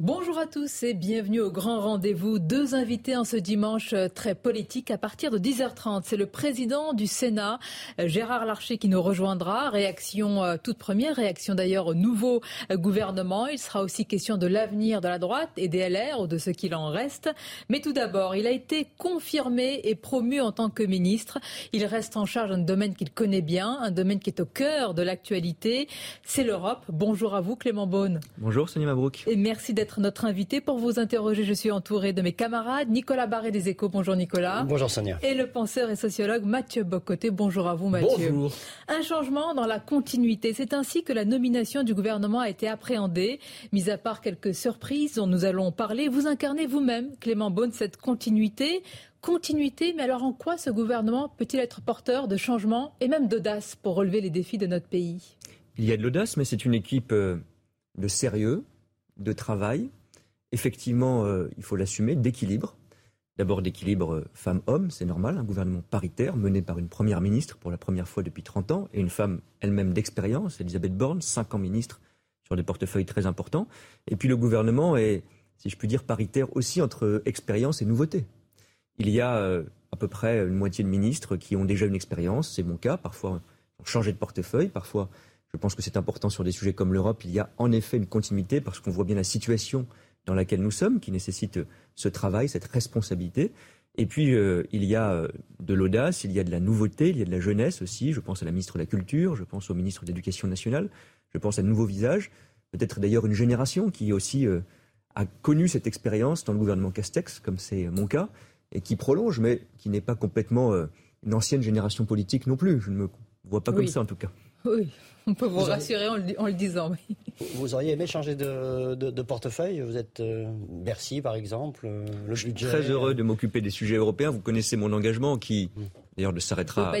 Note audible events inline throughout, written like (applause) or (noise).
Bonjour à tous et bienvenue au grand rendez-vous. Deux invités en ce dimanche euh, très politique à partir de 10h30. C'est le président du Sénat, euh, Gérard Larcher, qui nous rejoindra. Réaction euh, toute première, réaction d'ailleurs au nouveau gouvernement. Il sera aussi question de l'avenir de la droite et des LR ou de ce qu'il en reste. Mais tout d'abord, il a été confirmé et promu en tant que ministre. Il reste en charge d'un domaine qu'il connaît bien, un domaine qui est au cœur de l'actualité. C'est l'Europe. Bonjour à vous, Clément Beaune. Bonjour, Sonia Mabrouk. Et merci d'être notre invité. Pour vous interroger, je suis entouré de mes camarades. Nicolas Barré des Échos, bonjour Nicolas. Bonjour Sonia. Et le penseur et sociologue Mathieu Bocoté, bonjour à vous Mathieu. Bonjour. Un changement dans la continuité. C'est ainsi que la nomination du gouvernement a été appréhendée. Mis à part quelques surprises dont nous allons parler, vous incarnez vous-même, Clément Beaune, cette continuité. Continuité, mais alors en quoi ce gouvernement peut-il être porteur de changement et même d'audace pour relever les défis de notre pays? Il y a de l'audace, mais c'est une équipe euh, de sérieux, de travail, effectivement, euh, il faut l'assumer, d'équilibre. D'abord d'équilibre euh, femmes-hommes, c'est normal, un gouvernement paritaire mené par une première ministre pour la première fois depuis 30 ans et une femme elle-même d'expérience, Elisabeth Borne, 5 ans ministre sur des portefeuilles très importants. Et puis le gouvernement est, si je puis dire, paritaire aussi entre expérience et nouveauté. Il y a euh, à peu près une moitié de ministres qui ont déjà une expérience, c'est mon cas, parfois ont changé de portefeuille, parfois je pense que c'est important sur des sujets comme l'Europe. Il y a en effet une continuité parce qu'on voit bien la situation dans laquelle nous sommes qui nécessite ce travail, cette responsabilité. Et puis, euh, il y a euh, de l'audace, il y a de la nouveauté, il y a de la jeunesse aussi. Je pense à la ministre de la Culture, je pense au ministre de l'Éducation nationale, je pense à de nouveaux visages. Peut-être d'ailleurs une génération qui aussi euh, a connu cette expérience dans le gouvernement Castex, comme c'est mon cas, et qui prolonge, mais qui n'est pas complètement une ancienne génération politique non plus. Je ne me vois pas comme ça en tout cas. Oui, on peut vous, rassurer en, le, disant. Vous auriez aimé changer de, portefeuille? Vous êtes euh, Bercy, par exemple euh, le Je suis très heureux de m'occuper des sujets européens. Vous connaissez mon engagement qui, hmm. d'ailleurs, ne s'arrêtera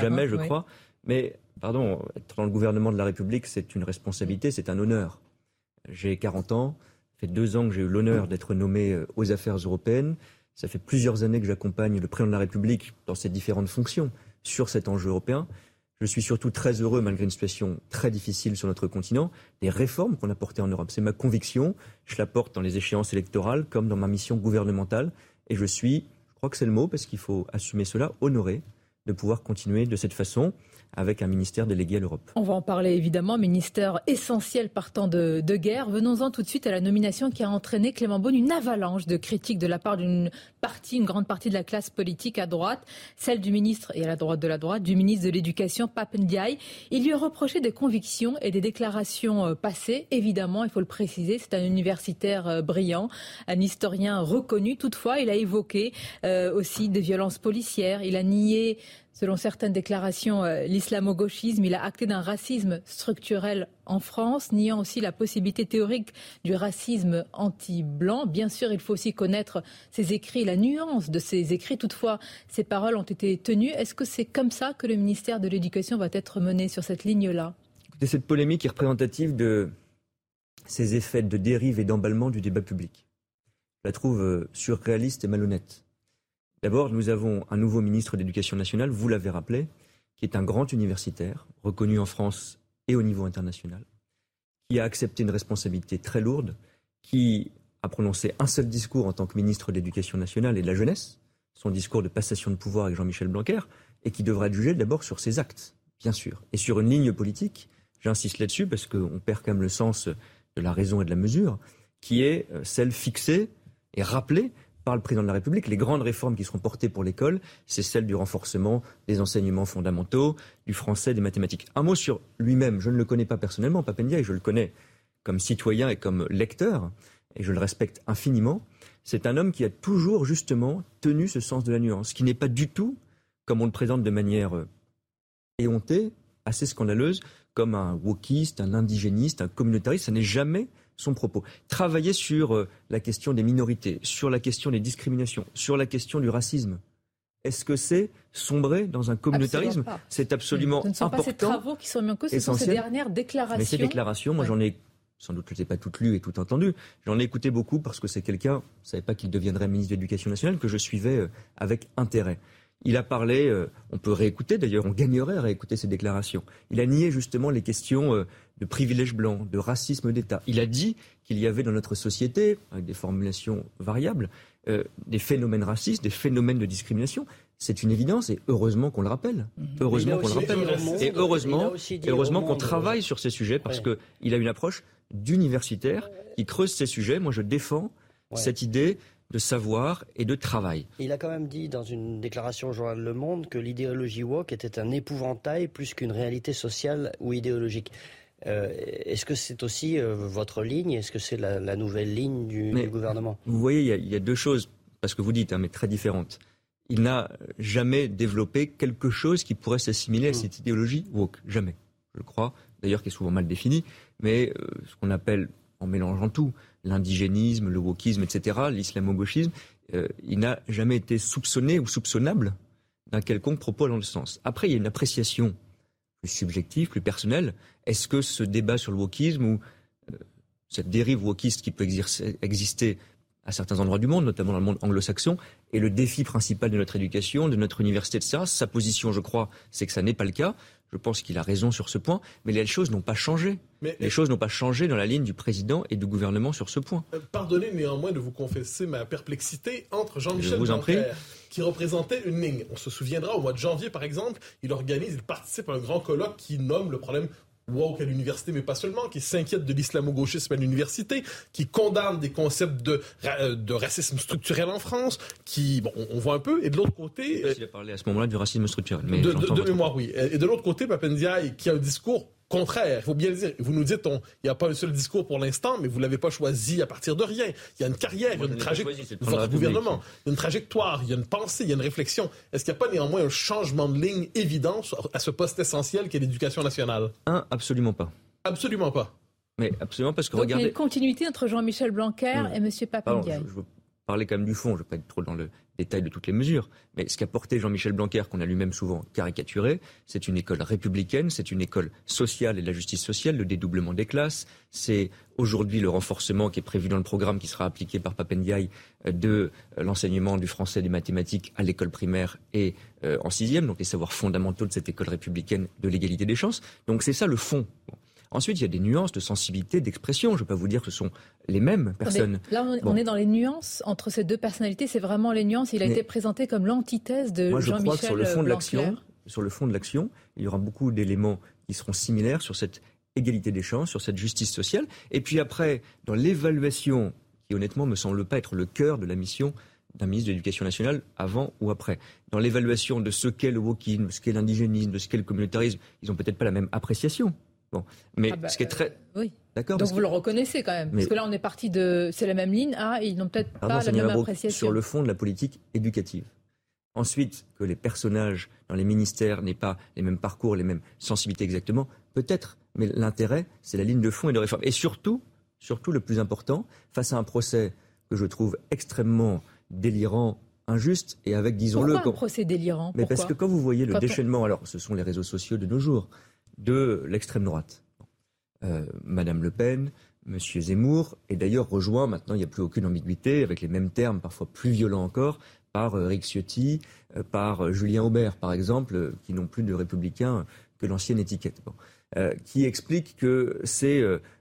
jamais, hein, je crois. Mais, pardon, être dans le gouvernement de la République, c'est une responsabilité, c'est un honneur. J'ai 40 ans, ça fait deux ans que j'ai eu l'honneur d'être nommé euh, aux affaires européennes. Ça fait plusieurs années que j'accompagne le président de la République dans ses différentes fonctions sur cet enjeu européen. Je suis surtout très heureux, malgré une situation très difficile sur notre continent, des réformes qu'on a portées en Europe. C'est ma conviction. Je la porte dans les échéances électorales comme dans ma mission gouvernementale. Et je suis, je crois que c'est le mot, parce qu'il faut assumer cela, honoré de pouvoir continuer de cette façon avec un ministère délégué à l'Europe. On va en parler évidemment, ministère essentiel partant de, guerre. Venons-en tout de suite à la nomination qui a entraîné Clément Beaune une avalanche de critiques de la part d'une partie, une grande partie de la classe politique à droite, celle du ministre et à la droite de la droite, du ministre de l'Éducation, Ndiaye. Il lui a reproché des convictions et des déclarations euh, passées. Évidemment, il faut le préciser, c'est un universitaire euh, brillant, un historien reconnu. Toutefois, il a évoqué euh, aussi des violences policières. Il a nié Selon certaines déclarations, euh, l'islamo-gauchisme, il a acté d'un racisme structurel en France, niant aussi la possibilité théorique du racisme anti-blanc. Bien sûr, il faut aussi connaître ses écrits, la nuance de ses écrits. Toutefois, ces paroles ont été tenues. Est-ce que c'est comme ça que le ministère de l'Éducation va être mené sur cette ligne-là? Écoutez, cette polémique est représentative de ces effets de dérive et d'emballement du débat public. Je la trouve euh, surréaliste et malhonnête. D'abord, nous avons un nouveau ministre d'éducation nationale, vous l'avez rappelé, qui est un grand universitaire, reconnu en France et au niveau international, qui a accepté une responsabilité très lourde, qui a prononcé un seul discours en tant que ministre de l'Éducation nationale et de la jeunesse, son discours de passation de pouvoir avec Jean-Michel Blanquer, et qui devra être jugé d'abord sur ses actes, bien sûr, et sur une ligne politique, j'insiste là-dessus parce qu'on perd quand même le sens de la raison et de la mesure, qui est euh, celle fixée et rappelée par le président de la République. Les grandes réformes qui seront portées pour l'école, c'est celle du renforcement des enseignements fondamentaux, du français, des mathématiques. Un mot sur lui-même. Je ne le connais pas personnellement, et je le connais comme citoyen et comme lecteur, et je le respecte infiniment. C'est un homme qui a toujours justement tenu ce sens de la nuance, qui n'est pas du tout, comme on le présente de manière euh, éhontée, assez scandaleuse, comme un wokiste, un indigéniste, un communautariste. Ça n'est jamais son propos. Travailler sur euh, la question des minorités, sur la question des discriminations, sur la question du racisme. Est-ce que c'est sombrer dans un communautarisme C'est absolument important. Ce ne sont pas ces travaux qui sont mis en cause, ce sont ces dernières déclarations. Mais ces déclarations, moi j'en ai sans doute je ne les ai pas toutes lues et toutes entendues. J'en ai écouté beaucoup parce que c'est quelqu'un, je ne savais pas qu'il deviendrait ministre de l'Éducation nationale, que je suivais euh, avec intérêt. Il a parlé, euh, on peut réécouter d'ailleurs, on gagnerait à réécouter ses déclarations. Il a nié justement les questions euh, de privilèges blancs, de racisme d'État. Il a dit qu'il y avait dans notre société, avec des formulations variables, euh, des phénomènes racistes, des phénomènes de discrimination. C'est une évidence et heureusement qu'on le rappelle. Mhm. Heureusement qu'on le rappelle. Et heureusement, heureusement qu'on travaille sur ces sujets parce qu'il a une approche d'universitaire qui creuse ces sujets. Moi, je défends cette idée de savoir et de travail. Il a quand même dit dans une déclaration au journal Le Monde que l'idéologie woke était un épouvantail plus qu'une réalité sociale ou idéologique. Euh, est-ce que c'est aussi euh, votre ligne? Est-ce que c'est la, nouvelle ligne du, gouvernement? Vous voyez, il y, a, deux choses, parce que vous dites, hein, mais très différentes. Il n'a jamais développé quelque chose qui pourrait s'assimiler à hmm. cette idéologie woke. Jamais, je crois. D'ailleurs, qui est souvent mal définie. Mais euh, ce qu'on appelle, en mélangeant tout, l'indigénisme, le wokisme, etc., l'islamo-gauchisme, euh, il n'a jamais été soupçonné ou soupçonnable d'un quelconque propos dans le sens. Après, il y a une appréciation plus subjective, plus personnelle. Est-ce que ce débat sur le wokisme ou euh, cette dérive wokiste qui peut exister à certains endroits du monde, notamment dans le monde anglo-saxon, est le défi principal de notre éducation, de notre université, etc. Sa position, je crois, c'est que ça n'est pas le cas. Je pense qu'il a raison sur ce point, mais les choses n'ont pas changé. les choses n'ont pas changé dans la ligne du président et du gouvernement sur ce point. Euh, pardonnez néanmoins de vous confesser ma perplexité entre Jean-Michel Blanquer, qui représentait une ligne. On se souviendra, au mois de janvier, par exemple, il organise, il participe à un grand colloque qui nomme le problème woke à l'université, mais pas seulement, qui s'inquiète de l'islamo-gauchisme à l'université, qui condamne des concepts de, euh, de racisme structurel en France, qui, bon, on voit un peu, et de l'autre côté... Il a parlé à ce moment-là du racisme structurel. Mais de, de, mémoire, oui. Et de l'autre côté, Papendiaï, qui a un discours contraire. Il faut bien le dire. Vous nous dites, il n'y a pas un seul discours pour l'instant, mais vous ne l'avez pas choisi à partir de rien. Il y a une carrière, il y a une trajectoire. Votre gouvernement, il y a une trajectoire, il y a une pensée, il y a une réflexion. Est-ce qu'il n'y a pas néanmoins un changement de ligne évident à ce poste essentiel qu'est l'éducation nationale? Un, absolument pas. Absolument pas. Mais absolument parce que Donc, regardez. Il y a une continuité entre Jean-Michel Blanquer et M. Papendiaï. Je, je, veux parler quand même du fond. Je ne veux pas être trop dans le détail de toutes les mesures. Mais ce qu'a porté Jean-Michel Blanquer, qu'on a lui-même souvent caricaturé, c'est une école républicaine, c'est une école sociale et la justice sociale, le dédoublement des classes. C'est aujourd'hui le renforcement qui est prévu dans le programme qui sera appliqué par Papendiaï euh, de euh, l'enseignement du français et des mathématiques à l'école primaire et euh, en sixième, donc les savoirs fondamentaux de cette école républicaine de l'égalité des chances. Donc c'est ça le fond. Ensuite, il y a des nuances de sensibilité, d'expression. Je ne veux pas vous dire que ce sont les mêmes personnes. Là, on, est dans les nuances entre ces deux personnalités. C'est vraiment les nuances. Il a été présenté comme l'antithèse de Jean-Michel Moi, je crois que sur le fond de l'action, sur le fond de l'action, il y aura beaucoup d'éléments qui seront similaires sur cette égalité des chances, sur cette justice sociale. Et puis après, dans l'évaluation, qui honnêtement me semble pas être le cœur de la mission d'un ministre de l'Éducation nationale avant ou après. Dans l'évaluation de ce qu'est le wokisme, ce qu'est l'indigénisme, de ce qu'est le communautarisme, ils n'ont peut-être pas la même appréciation. Bon. Mais ah bah, ce qui est très. Euh, oui. D'accord. Donc vous le reconnaissez quand même. Parce que là, on est parti de. C'est la même ligne. Ah, ils n'ont peut-être pas la même appréciation. Sur le fond de la politique éducative. Ensuite, que les personnages dans les ministères n'aient pas les mêmes parcours, les mêmes sensibilités exactement, peut-être. Mais l'intérêt, c'est la ligne de fond et de réforme. Et surtout, surtout le plus important, face à un procès que je trouve extrêmement délirant, injuste et avec, disons-le. Pourquoi un procès délirant? Mais parce que quand vous voyez le déchaînement, alors ce sont les réseaux sociaux de nos jours de l'extrême droite. Euh, Madame Le Pen, Monsieur Zemmour, et d'ailleurs rejoint, maintenant il n'y a plus aucune ambiguïté, avec les mêmes termes, parfois plus violents encore, par euh, Rick Ciotti, euh, par Julien Aubert, par exemple, qui n'ont plus de républicains que l'ancienne étiquette. qui explique que c'est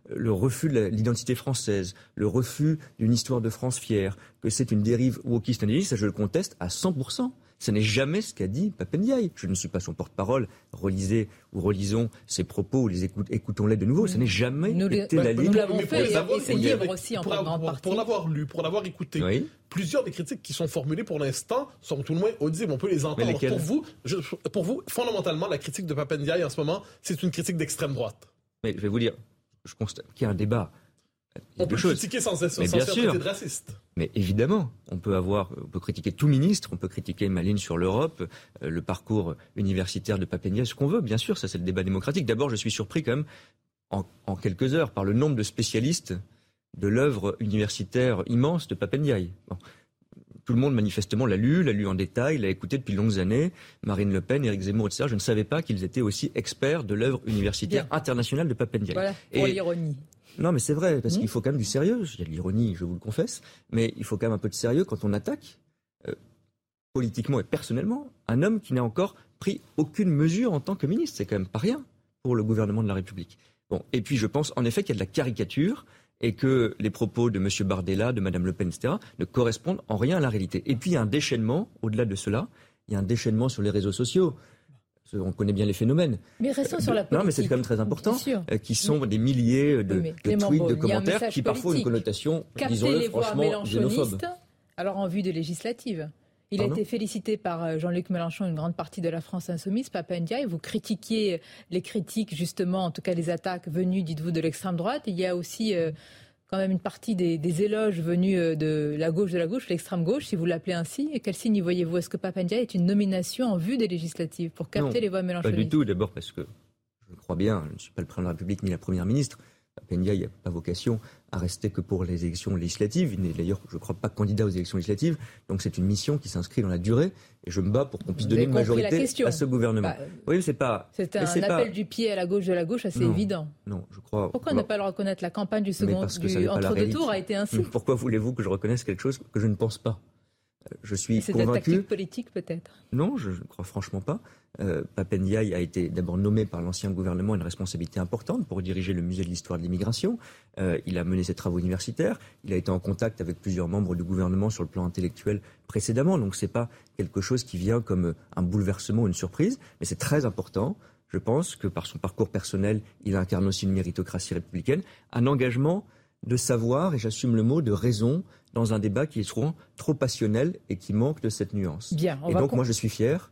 le refus de l'identité française, le refus d'une histoire de France fière, que c'est une dérive wokiste ça je le conteste à 100%. Ce n'est jamais ce qu'a dit Papendiaï. Je ne suis pas son porte-parole. Relisez ou relisons ses propos ou les écoutons-les de nouveau. Ce n'est jamais été la ligne. Nous l'avons fait et c'est libre aussi en pour, pour, pour l'avoir lu, pour l'avoir écouté. Plusieurs des critiques qui sont formulées pour l'instant sont tout le moins audibles. On peut les entendre. Pour vous, pour vous, fondamentalement, la critique de Papendiaï en ce moment, c'est une critique d'extrême droite. Mais je vais vous dire, je constate qu'il y a un débat on peut critiquer sans, sans, mais bien sûr. de raciste. Mais évidemment, on peut avoir, on peut critiquer tout ministre, on peut critiquer Maline sur l'Europe, euh, le parcours universitaire de Papendia, ce qu'on veut, bien sûr, ça c'est le débat démocratique. D'abord, je suis surpris quand même, en, quelques heures, par le nombre de spécialistes de l'œuvre universitaire immense de Papendiaï. Tout le monde manifestement l'a lu, l'a lu en détail, l'a écouté depuis longues années. Marine Le Pen, Éric Zemmour, etc. Je ne savais pas qu'ils étaient aussi experts de l'œuvre universitaire internationale de Papendiaï. Voilà, pour l'ironie. Non, mais c'est vrai, parce mmh. qu'il faut quand même du sérieux. Il y a de l'ironie, je vous le confesse, mais il faut quand même un peu de sérieux quand on attaque. Euh, politiquement et personnellement, un homme qui n'a encore pris aucune mesure en tant que ministre. C'est quand même pas rien pour le gouvernement de la République. Bon, et puis je pense en effet qu'il y a de la caricature et que les propos de M. Bardella, de Mme Le Pen, etc., ne correspondent en rien à la réalité. Et puis il y a un déchaînement, au-delà de cela, il y a un déchaînement sur les réseaux sociaux. On connaît bien les phénomènes. Mais restons sur la politique. Non, mais c'est quand même très important. Euh, qui sont des milliers de, tweets, de commentaires qui parfois ont une connotation, disons-le franchement, xénophobe. Alors en vue de législatives il a été félicité par euh, Jean-Luc Mélenchon, une grande partie de la France insoumise, Papa Ndiaye. Vous critiquiez les critiques, justement, en tout cas les attaques venues, dites-vous, de l'extrême droite. Il y a aussi euh, quand même une partie des, éloges venus euh, de la gauche de la gauche, l'extrême gauche, si vous l'appelez ainsi. Et quel signe y voyez-vous? Est-ce que Papa Ndiaye est une nomination en vue des législatives pour capter les voix mélenchonistes Pas du tout, d'abord parce que je crois bien, je ne suis pas le président de la République ni la Première ministre, Peña n'a pas vocation à rester que pour les élections législatives. Il n'est d'ailleurs, je ne crois pas, candidat aux élections législatives. Donc c'est une mission qui s'inscrit dans la durée. Et je me bats pour qu'on puisse donner une majorité à ce gouvernement. Bah, oui, c'est pas. C'est un appel du pied à la gauche de la gauche assez évident. Non, je crois. Pourquoi ne pas le reconnaître? La campagne du second, entre-deux tours a été ainsi. (laughs) Pourquoi voulez-vous que je reconnaisse quelque chose que je ne pense pas? Je suis c'est convaincu. C'est tactique politique peut-être Non, je ne crois franchement pas. Euh, Papendiaï a été d'abord nommé par l'ancien gouvernement une responsabilité importante pour diriger le musée de l'histoire de l'immigration. Euh, il a mené ses travaux universitaires. Il a été en contact avec plusieurs membres du gouvernement sur le plan intellectuel précédemment. Donc ce n'est pas quelque chose qui vient comme un bouleversement, une surprise, mais c'est très important. Je pense que par son parcours personnel, il incarne aussi une méritocratie républicaine, un engagement de savoir, et j'assume le mot, de raison, dans un débat qui est souvent trop passionnel et qui manque de cette nuance. Bien, et donc, moi, je suis fier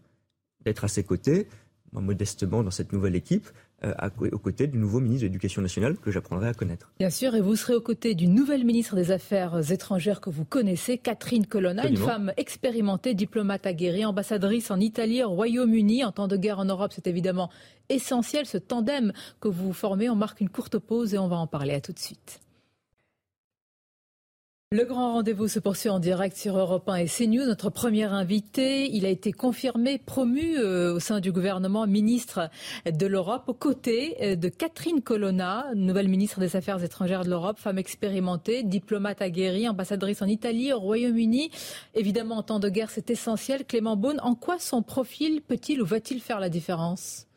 d'être à ses côtés, moi, modestement, dans cette nouvelle équipe, euh, aux côtés du nouveau ministre de l'Éducation nationale que j'apprendrai à connaître. Bien sûr, et vous serez aux côtés d'une nouvelle ministre des Affaires étrangères que vous connaissez, Catherine Colonna, une femme expérimentée, diplomate aguerrie, ambassadrice en Italie, au Royaume-Uni. En temps de guerre en Europe, c'est évidemment essentiel, ce tandem que vous formez. On marque une courte pause et on va en parler. À tout de suite. Le grand rendez-vous se poursuit en direct sur Europe 1 et CNews. Notre premier invité, il a été confirmé, promu euh, au sein du gouvernement ministre de l'Europe, aux côtés euh, de Catherine Colonna, nouvelle ministre des Affaires étrangères de l'Europe, femme expérimentée, diplomate aguerrie, ambassadrice en Italie, au Royaume-Uni. Évidemment, en temps de guerre, c'est essentiel. Clément Beaune, en quoi son profil peut-il ou va-t-il faire la différence?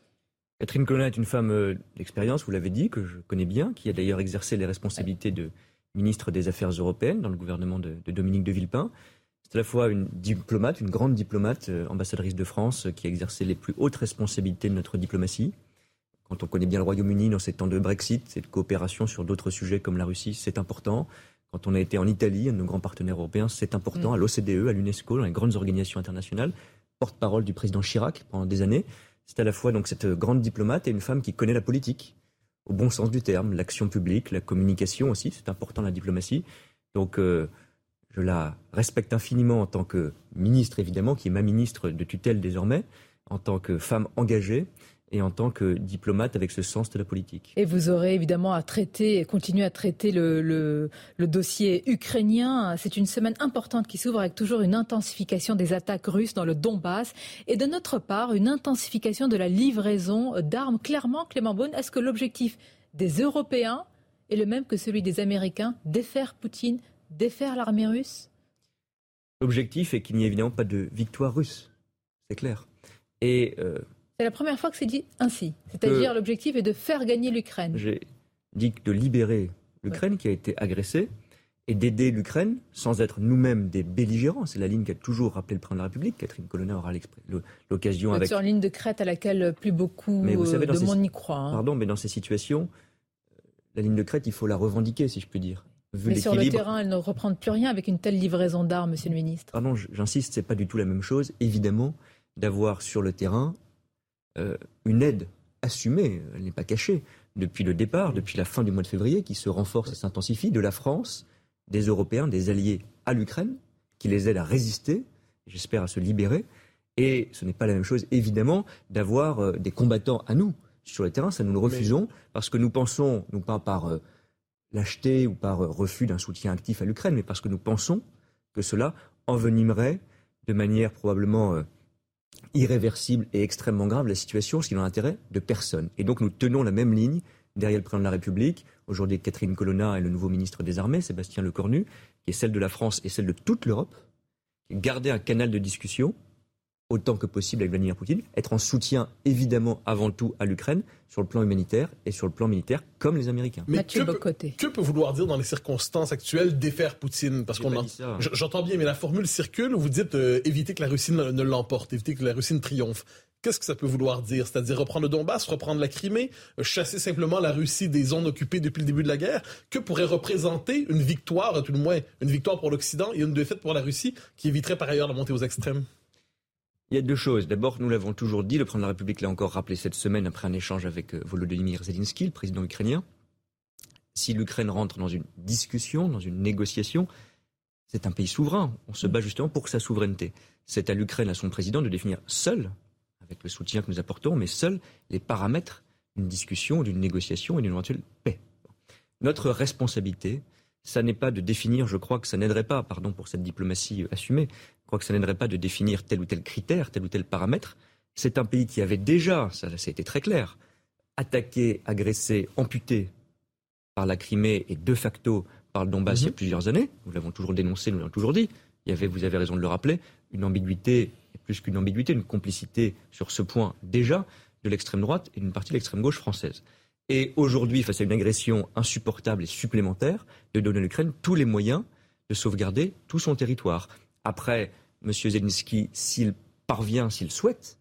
Catherine Colonna est une femme euh, d'expérience, vous l'avez dit, que je connais bien, qui a d'ailleurs exercé les responsabilités de ministre des Affaires européennes dans le gouvernement de, Dominique de Villepin. C'est à la fois une diplomate, une grande diplomate, euh, ambassadrice de France, euh, qui a exercé les plus hautes responsabilités de notre diplomatie. Quand on connaît bien le Royaume-Uni dans ces temps de Brexit et de coopération sur d'autres sujets comme la Russie, c'est important. Quand on a été en Italie, un de nos grands partenaires européens, c'est important. Mm. À l'OCDE, à l'UNESCO, dans les grandes organisations internationales, porte-parole du président Chirac pendant des années. C'est à la fois donc cette grande diplomate et une femme qui connaît la politique, au bon sens du terme, l'action publique, la communication aussi, c'est important la diplomatie. Donc euh, je la respecte infiniment en tant que ministre évidemment, qui est ma ministre de tutelle désormais, en tant que femme engagée et en tant que diplomate avec ce sens de la politique. Et vous aurez évidemment à traiter continuer à traiter le, le, dossier ukrainien. C'est une semaine importante qui s'ouvre avec toujours une intensification des attaques russes dans le Donbass et de notre part une intensification de la livraison d'armes. Clairement, Clément Beaune, est-ce que l'objectif des Européens est le même que celui des Américains, défaire Poutine, défaire l'armée russe? L'objectif est qu'il n'y ait évidemment pas de victoire russe, c'est clair. Et euh, c'est la première fois que c'est dit ainsi. C'est-à-dire l'objectif est de faire gagner l'Ukraine. J'ai dit de libérer l'Ukraine qui a été agressée et d'aider l'Ukraine sans être nous-mêmes des belligérants. C'est la ligne qu'a toujours rappelé le président de la République. Catherine Colonna aura l'occasion avec... Sur une ligne de crête à laquelle plus beaucoup mais vous savez, de monde n'y croit. Hein. Pardon, mais dans ces situations, la ligne de crête, il faut la revendiquer, si je peux dire. mais sur le terrain, elle ne reprend plus rien avec une telle livraison d'armes, monsieur le ministre. Pardon, j'insiste, c'est pas du tout la même chose, évidemment, d'avoir sur le terrain euh, une aide assumée, elle n'est pas cachée, depuis le départ, depuis la fin du mois de février, qui se renforce et s'intensifie, de la France, des Européens, des alliés à l'Ukraine, qui les aide à résister, j'espère à se libérer. Et ce n'est pas la même chose, évidemment, d'avoir euh, des combattants à nous sur le terrain. Ça, nous le refusons, parce que nous pensons, non pas par euh, lâcheté ou par refus d'un soutien actif à l'Ukraine, mais parce que nous pensons que cela envenimerait de manière probablement irréversible et extrêmement grave la situation, ce qui n'en intérêt de personne. Et donc nous tenons la même ligne derrière le président de la République, aujourd'hui Catherine Colonna et le nouveau ministre des Armées, Sébastien Lecornu, qui est celle de la France et celle de toute l'Europe, garder un canal de discussion autant que possible avec Vladimir Poutine, être en soutien évidemment avant tout à l'Ukraine sur le plan humanitaire et sur le plan militaire, comme les Américains. Mais que, que, peut vouloir dire dans les circonstances actuelles défaire Poutine? Parce qu'on j'entends bien, mais la formule circule. Vous dites euh, éviter que la Russie ne, l'emporte, éviter que la Russie ne triomphe. Qu'est-ce que ça peut vouloir dire? C'est-à-dire reprendre le Donbass, reprendre la Crimée, euh, chasser simplement la Russie des zones occupées depuis le début de la guerre? Que pourrait représenter une victoire, tout le moins une victoire pour l'Occident et une défaite pour la Russie, qui éviterait par ailleurs de monter aux extrêmes? Il y a deux choses. D'abord, nous l'avons toujours dit, le président de la République l'a encore rappelé cette semaine après un échange avec euh, Volodymyr Zelensky, le président ukrainien. Si l'Ukraine rentre dans une discussion, dans une négociation, c'est un pays souverain. On se bat justement pour sa souveraineté. C'est à l'Ukraine, à son président, de définir seul, avec le soutien que nous apportons, mais seul les paramètres d'une discussion, d'une négociation et d'une éventuelle paix. Notre responsabilité, ça n'est pas de définir, je crois que ça n'aiderait pas, pardon pour cette diplomatie euh, assumée, je crois que ça n'aiderait pas de définir tel ou tel critère, tel ou tel paramètre. C'est un pays qui avait déjà, ça, ça a été très clair, attaqué, agressé, amputé par la Crimée et de facto par le Donbass il y a mhm. plusieurs années. Nous l'avons toujours dénoncé, nous l'avons toujours dit. Il y avait, vous avez raison de le rappeler, une ambiguïté, plus qu'une ambiguïté, une complicité sur ce point déjà de l'extrême droite et d'une partie de l'extrême gauche française. Et aujourd'hui, face à une agression insupportable et supplémentaire, de donner à l'Ukraine tous les moyens de sauvegarder tout son territoire. Après, M. Zelensky, s'il parvient, s'il souhaite,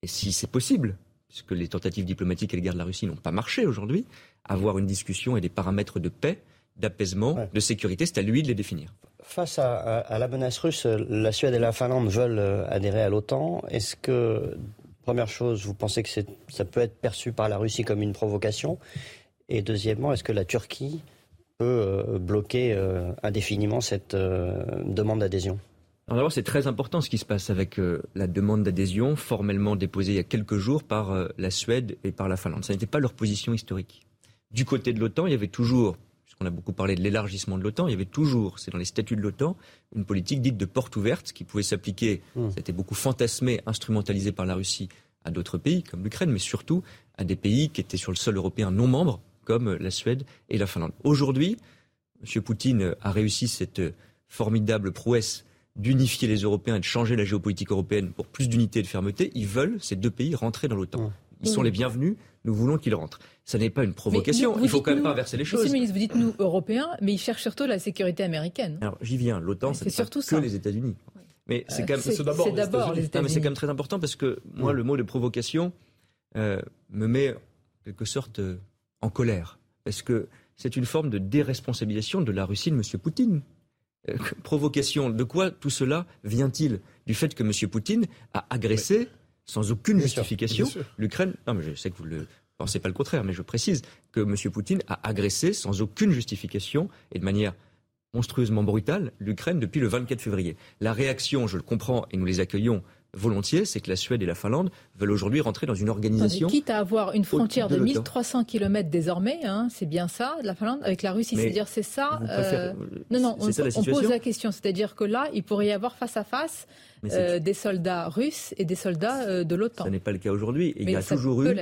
et si c'est possible, puisque les tentatives diplomatiques à l'égard de la Russie n'ont pas marché aujourd'hui, avoir une discussion et des paramètres de paix, d'apaisement, de sécurité, c'est à lui de les définir. Face à, la menace russe, la Suède et la Finlande veulent euh, adhérer à l'OTAN. Est-ce que, première chose, vous pensez que ça peut être perçu par la Russie comme une provocation? Et deuxièmement, est-ce que la Turquie peut euh, bloquer euh, indéfiniment cette demande d'adhésion? Alors d'abord, c'est très important ce qui se passe avec euh, la demande d'adhésion formellement déposée il y a quelques jours par euh, la Suède et par la Finlande. Ça n'était pas leur position historique. Du côté de l'OTAN, il y avait toujours, puisqu'on a beaucoup parlé de l'élargissement de l'OTAN, il y avait toujours, c'est dans les statuts de l'OTAN, une politique dite de porte ouverte qui pouvait s'appliquer, mmh. ça a été beaucoup fantasmé, instrumentalisé par la Russie à d'autres pays comme l'Ukraine, mais surtout à des pays qui étaient sur le sol européen non membres comme la Suède et la Finlande. Aujourd'hui, M. Poutine a réussi cette formidable prouesse d'unifier les Européens et de changer la géopolitique européenne pour plus d'unité et de fermeté, ils veulent, ces deux pays, rentrer dans l'OTAN. Ils sont les bienvenus, nous voulons qu'ils rentrent. Ça n'est pas une provocation, il il faut quand même pas inverser les choses. Monsieur le ministre, vous dites nous, Européens, mais ils cherchent surtout la sécurité américaine. Alors j'y viens, l'OTAN, c'est surtout que les États-Unis. Mais c'est quand même d'abord les États-Unis. c'est quand même très important parce que moi, le mot de provocation euh, me met en quelque sorte euh, en colère. Parce que c'est une forme de déresponsabilisation de la Russie de M. Poutine. Euh, provocation. De quoi tout cela vient-il? Du fait que M. Poutine a agressé, sans aucune justification, l'Ukraine. Non, mais je sais que vous ne pensez pas le contraire, mais je précise que M. Poutine a agressé, sans aucune justification et de manière monstrueusement brutale, l'Ukraine depuis le 24 février. La réaction, je le comprends, et nous les accueillons volontiers, c'est que la Suède et la Finlande veulent aujourd'hui rentrer dans une organisation. quitte à avoir une frontière de, 1300 km désormais, hein, c'est bien ça, la Finlande, avec la Russie, c'est-à-dire c'est ça. Euh, non, non, on, pose la question, c'est-à-dire que là, il pourrait y avoir face à face euh, des soldats russes et des soldats euh, de l'OTAN. Ce n'est pas le cas aujourd'hui. Il y a toujours eu.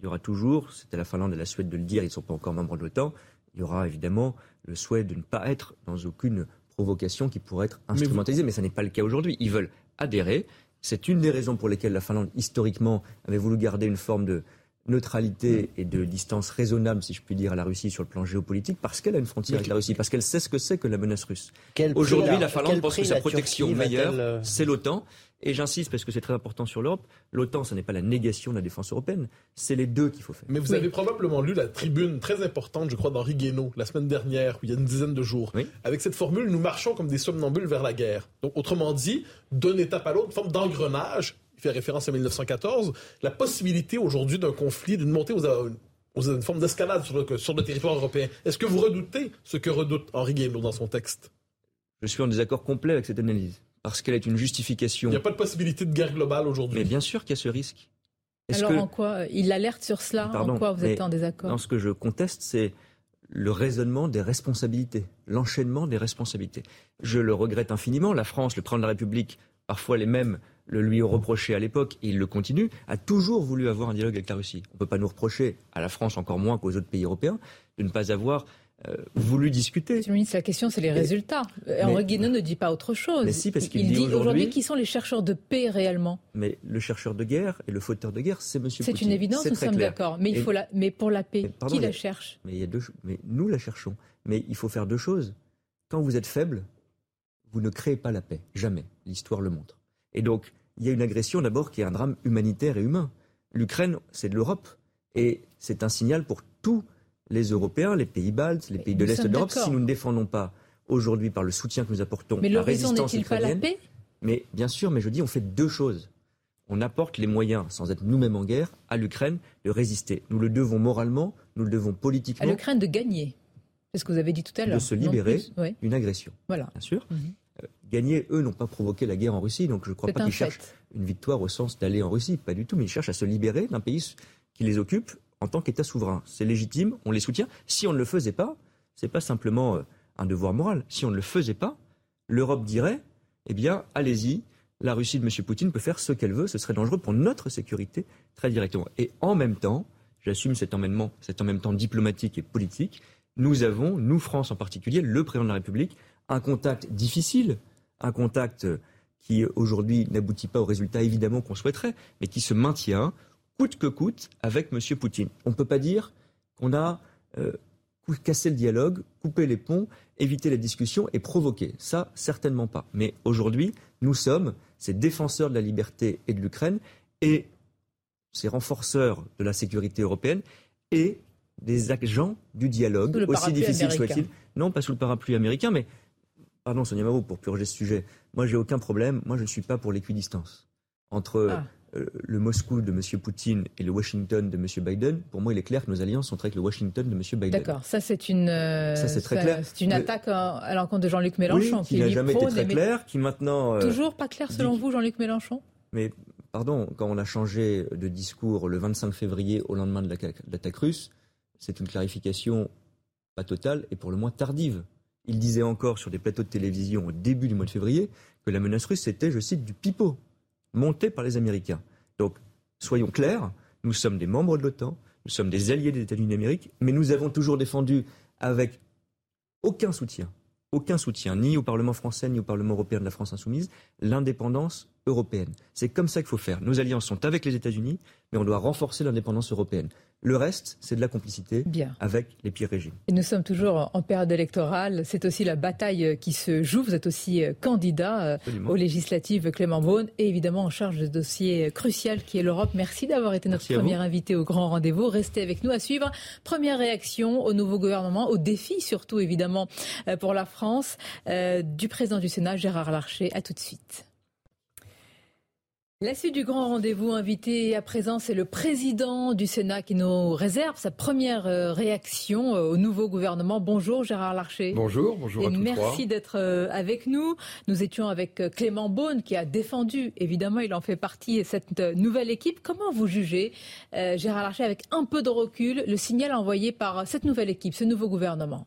Il y aura toujours, c'était la Finlande et la Suède de le dire, ils ne sont pas encore membres de l'OTAN. Il y aura évidemment le souhait de ne pas être dans aucune provocation qui pourrait être instrumentalisée, mais, mais ça n'est pas le cas aujourd'hui. Ils veulent adhérer. C'est une des raisons pour lesquelles la Finlande, historiquement, avait voulu garder une forme de neutralité et de distance raisonnable, si je puis dire, à la Russie sur le plan géopolitique, parce qu'elle a une frontière avec la Russie, parce qu'elle sait ce que c'est que la menace russe. Aujourd'hui, la Finlande pense que sa protection meilleure, euh, c'est l'OTAN. Et j'insiste parce que c'est très important sur l'Europe. L'OTAN, ce n'est pas la négation de la défense européenne. C'est les deux qu'il faut faire. Mais vous avez probablement lu la tribune très importante, je crois, d'Henri Guénaud, la semaine dernière, où il y a une dizaine de jours. Avec cette formule, nous marchons comme des somnambules vers la guerre. Donc, autrement dit, d'une étape à l'autre, une forme d'engrenage. Il fait référence à 1914. La possibilité aujourd'hui d'un conflit, d'une montée aux, aux une forme d'escalade sur le, sur le territoire européen. Est-ce que vous redoutez ce que redoute Henri Guénaud dans son texte? Je suis en désaccord complet avec cette analyse parce qu'elle est une justification. Il n'y a pas de possibilité de guerre globale aujourd'hui. Mais bien sûr qu'il y a ce risque. Alors en quoi Il alerte sur cela? En quoi vous êtes en désaccord? Non, ce que je conteste, c'est le raisonnement des responsabilités, l'enchaînement des responsabilités. Je le regrette infiniment. La France, le président de la République, parfois les mêmes le lui ont reproché à l'époque, et il le continue, a toujours voulu avoir un dialogue avec la Russie. On ne peut pas nous reprocher, à la France encore moins qu'aux autres pays européens, de ne pas avoir euh, voulu discuter. Monsieur le ministre, la question, c'est les résultats. Henri Guénaud ne dit pas autre chose. Mais si, parce qu'il dit, dit aujourd'hui qui sont les chercheurs de paix réellement. Mais le chercheur de guerre et le fauteur de guerre, c'est M. Poutine. C'est une évidence, nous sommes d'accord. Mais, il faut la... mais pour la paix, qui la cherche? mais, il y a deux... mais nous la cherchons. Mais il faut faire deux choses. Quand vous êtes faible, vous ne créez pas la paix. Jamais. L'histoire le montre. Et donc, il y a une agression d'abord qui est un drame humanitaire et humain. L'Ukraine, c'est de l'Europe. Et c'est un signal pour tous les Européens, les pays baltes, les pays de l'Est de l'Europe, si nous ne défendons pas aujourd'hui par le soutien que nous apportons mais la résistance n'est-il pas la paix? Mais bien sûr, mais je dis, on fait deux choses. On apporte les moyens, sans être nous-mêmes en guerre, à l'Ukraine de résister. Nous le devons moralement, nous le devons politiquement. À l'Ukraine de gagner. C'est ce que vous avez dit tout à l'heure. De se libérer d'une agression. Voilà. Bien sûr. Mhm. Euh, gagner, eux n'ont pas provoqué la guerre en Russie, donc je ne crois pas qu'ils cherchent une victoire au sens d'aller en Russie, pas du tout, mais ils cherchent à se libérer d'un pays qui les occupe en tant qu'État souverain. C'est légitime, on les soutient. Si on ne le faisait pas, ce n'est pas simplement euh, un devoir moral. Si on ne le faisait pas, l'Europe dirait, eh bien, allez-y, la Russie de M. Poutine peut faire ce qu'elle veut, ce serait dangereux pour notre sécurité très directement. Et en même temps, j'assume cet emmènement, cet en même temps diplomatique et politique, nous avons, nous France en particulier, le président de la République, un contact difficile, un contact qui aujourd'hui n'aboutit pas au résultat évidemment qu'on souhaiterait, mais qui se maintient coûte que coûte avec M. Poutine. On ne peut pas dire qu'on a euh, cassé le dialogue, coupé les ponts, évité la discussion et provoqué. Ça, certainement pas. Mais aujourd'hui, nous sommes ces défenseurs de la liberté et de l'Ukraine et ces renforceurs de la sécurité européenne et des agents du dialogue, aussi difficile soit-il. Non, pas sous le parapluie américain, mais, pardon Sonia Mabou, pour purger ce sujet, moi j'ai aucun problème, moi je ne suis pas pour l'équidistance entre ah. Euh, le Moscou de M. Poutine et le Washington de M. Biden, pour moi, il est clair que nos alliances sont avec le Washington de M. Biden. D'accord, ça c'est une, euh, ça, c'est très clair. C'est une attaque à l'encontre de Jean-Luc Mélenchon. qui n'a jamais été très clair, qui maintenant... Euh, Toujours pas clair selon vous, Jean-Luc Mélenchon? Mais, pardon, quand on a changé de discours le 25 février au lendemain de l'attaque russe, c'est une clarification pas totale et pour le moins tardive. Il disait encore sur des plateaux de télévision au début du mois de février que la menace russe c'était, je cite, du pipeau monté par les Américains. Donc, soyons clairs, nous sommes des membres de l'OTAN, nous sommes des alliés des États-Unis d'Amérique, mais nous avons toujours défendu avec aucun soutien, aucun soutien, ni au Parlement français, ni au Parlement européen de la France insoumise, l'indépendance européenne. C'est comme ça qu'il faut faire. Nos alliances sont avec les États-Unis, mais on doit renforcer l'indépendance européenne. Le reste, c'est de la complicité avec les pires régimes. Et nous sommes toujours en période électorale. C'est aussi la bataille qui se joue. Vous êtes aussi euh, candidat euh, aux législatives Clément Beaune et évidemment en charge de ce dossier crucial qui est l'Europe. Merci d'avoir été notre premier invité au grand rendez-vous. Restez avec nous à suivre. Première réaction au nouveau gouvernement, au défi surtout évidemment euh, pour la France du président du Sénat, Gérard Larcher. À tout de suite. La suite du grand rendez-vous invité à présent, c'est le président du Sénat qui nous réserve sa première euh, réaction euh, au nouveau gouvernement. Bonjour Gérard Larcher. Bonjour, bonjour à tous Merci d'être euh, avec nous. Nous étions avec Clément Beaune qui a défendu, évidemment, il en fait partie, cette nouvelle équipe. Comment vous jugez, Gérard Larcher, avec un peu de recul, le signal envoyé par cette nouvelle équipe, ce nouveau gouvernement?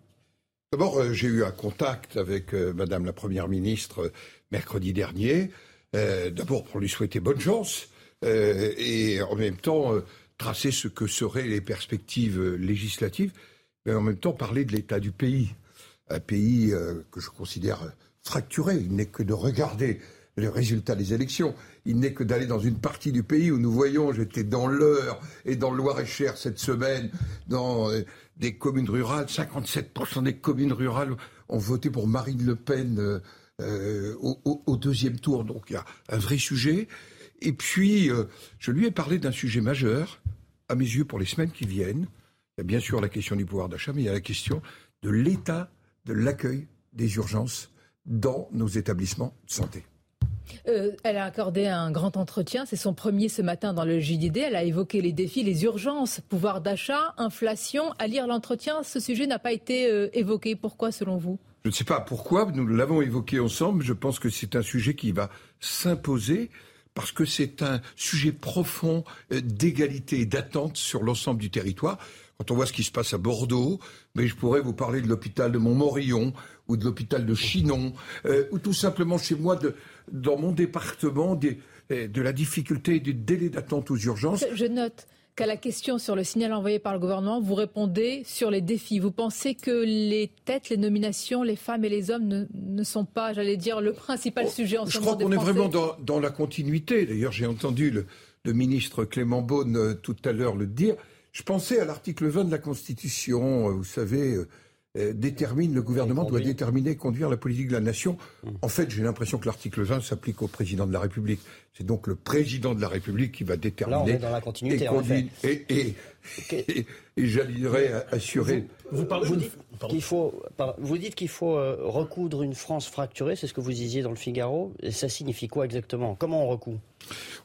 D'abord, j'ai eu un contact avec Madame la Première ministre mercredi dernier. Euh, d'abord pour lui souhaiter bonne chance euh, et en même temps euh, tracer ce que seraient les perspectives législatives, mais en même temps parler de l'état du pays. Un pays que je considère fracturé. Il n'est que de regarder les résultats des élections. Il n'est que d'aller dans une partie du pays où nous voyons, j'étais dans l'Eure et dans le Loir-et-Cher cette semaine, dans des communes rurales, 57% des communes rurales ont voté pour Marine Le Pen euh, au, deuxième tour. Donc il y a un vrai sujet. Et puis, euh, je lui ai parlé d'un sujet majeur, à mes yeux, pour les semaines qui viennent. Il y a bien sûr la question du pouvoir d'achat, mais il y a la question de l'état de l'accueil des urgences dans nos établissements de santé. Euh, elle a accordé un grand entretien, c'est son premier ce matin dans le JDD. Elle a évoqué les défis, les urgences, pouvoir d'achat, inflation. À lire l'entretien, ce sujet n'a pas été évoqué. Pourquoi selon vous? Je ne sais pas pourquoi, nous l'avons évoqué ensemble, je pense que c'est un sujet qui va s'imposer parce que c'est un sujet profond euh, d'égalité et d'attente sur l'ensemble du territoire. Quand on voit ce qui se passe à Bordeaux, mais je pourrais vous parler de l'hôpital de Montmorillon ou de l'hôpital de Chinon, euh, ou tout simplement chez moi, dans mon département, euh, de la difficulté du délai d'attente aux urgences. Je, note qu'à la question sur le signal envoyé par le gouvernement, vous répondez sur les défis. Vous pensez que les têtes, les nominations, les femmes et les hommes ne, sont pas, j'allais dire, le principal oh, sujet en ce moment Je crois qu'on est vraiment dans, la continuité. D'ailleurs, j'ai entendu le, ministre Clément Beaune euh, tout à l'heure le dire. Je pensais à l'article 20 de la Constitution, euh, vous savez, euh, détermine, le gouvernement doit déterminer, conduire la politique de la nation. Mmh. En fait, j'ai l'impression que l'article 20 s'applique au président de la République. C'est donc le président de la République qui va déterminer. Là, on est dans la continuité, et, en fait. et, et, et, et assurer. Vous, vous, dites qu'il faut, vous dites qu'il faut euh, recoudre une France fracturée, c'est ce que vous disiez dans le Figaro. Et ça signifie quoi exactement? Comment on recoud?